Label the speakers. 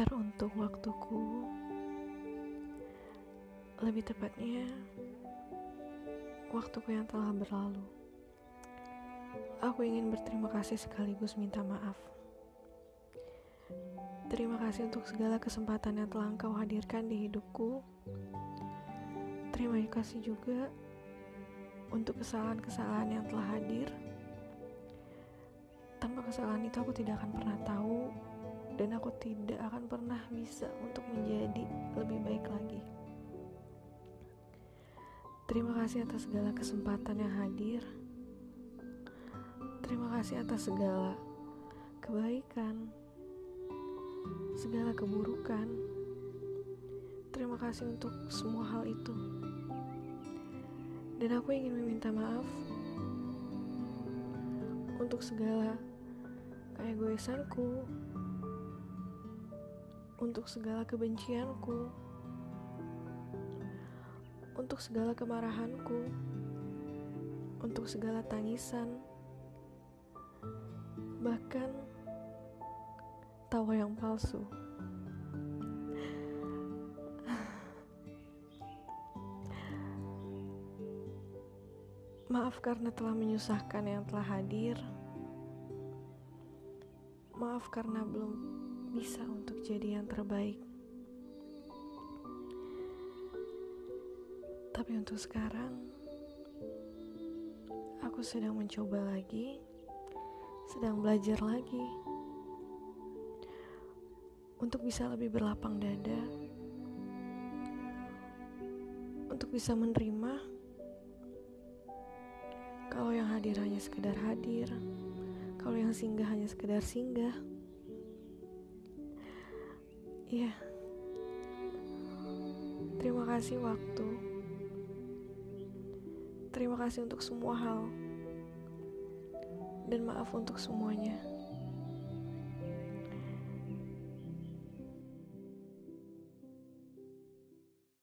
Speaker 1: teruntuk waktuku. Lebih tepatnya, waktuku yang telah berlalu. Aku ingin berterima kasih sekaligus minta maaf. Terima kasih untuk segala kesempatan yang telah engkau hadirkan di hidupku. Terima kasih juga untuk kesalahan-kesalahan yang telah hadir. Tanpa kesalahan itu aku tidak akan pernah tahu dan aku tidak akan pernah bisa untuk menjadi lebih baik lagi. Terima kasih atas segala kesempatan yang hadir. Terima kasih atas segala kebaikan, segala keburukan. Terima kasih untuk semua hal itu. Dan aku ingin meminta maaf untuk segala keegoisanku, untuk segala kebencianku, untuk segala kemarahanku, untuk segala tangisan, bahkan tawa yang palsu. Maaf karena telah menyusahkan yang telah hadir. Maaf karena belum bisa untuk jadi yang terbaik. Tapi untuk sekarang, aku sedang mencoba lagi, sedang belajar lagi untuk bisa lebih berlapang dada, untuk bisa menerima kalau yang hadir hanya sekedar hadir, kalau yang singgah hanya sekedar singgah. Iya. Terima kasih waktu. Terima kasih untuk semua hal. Dan maaf untuk semuanya.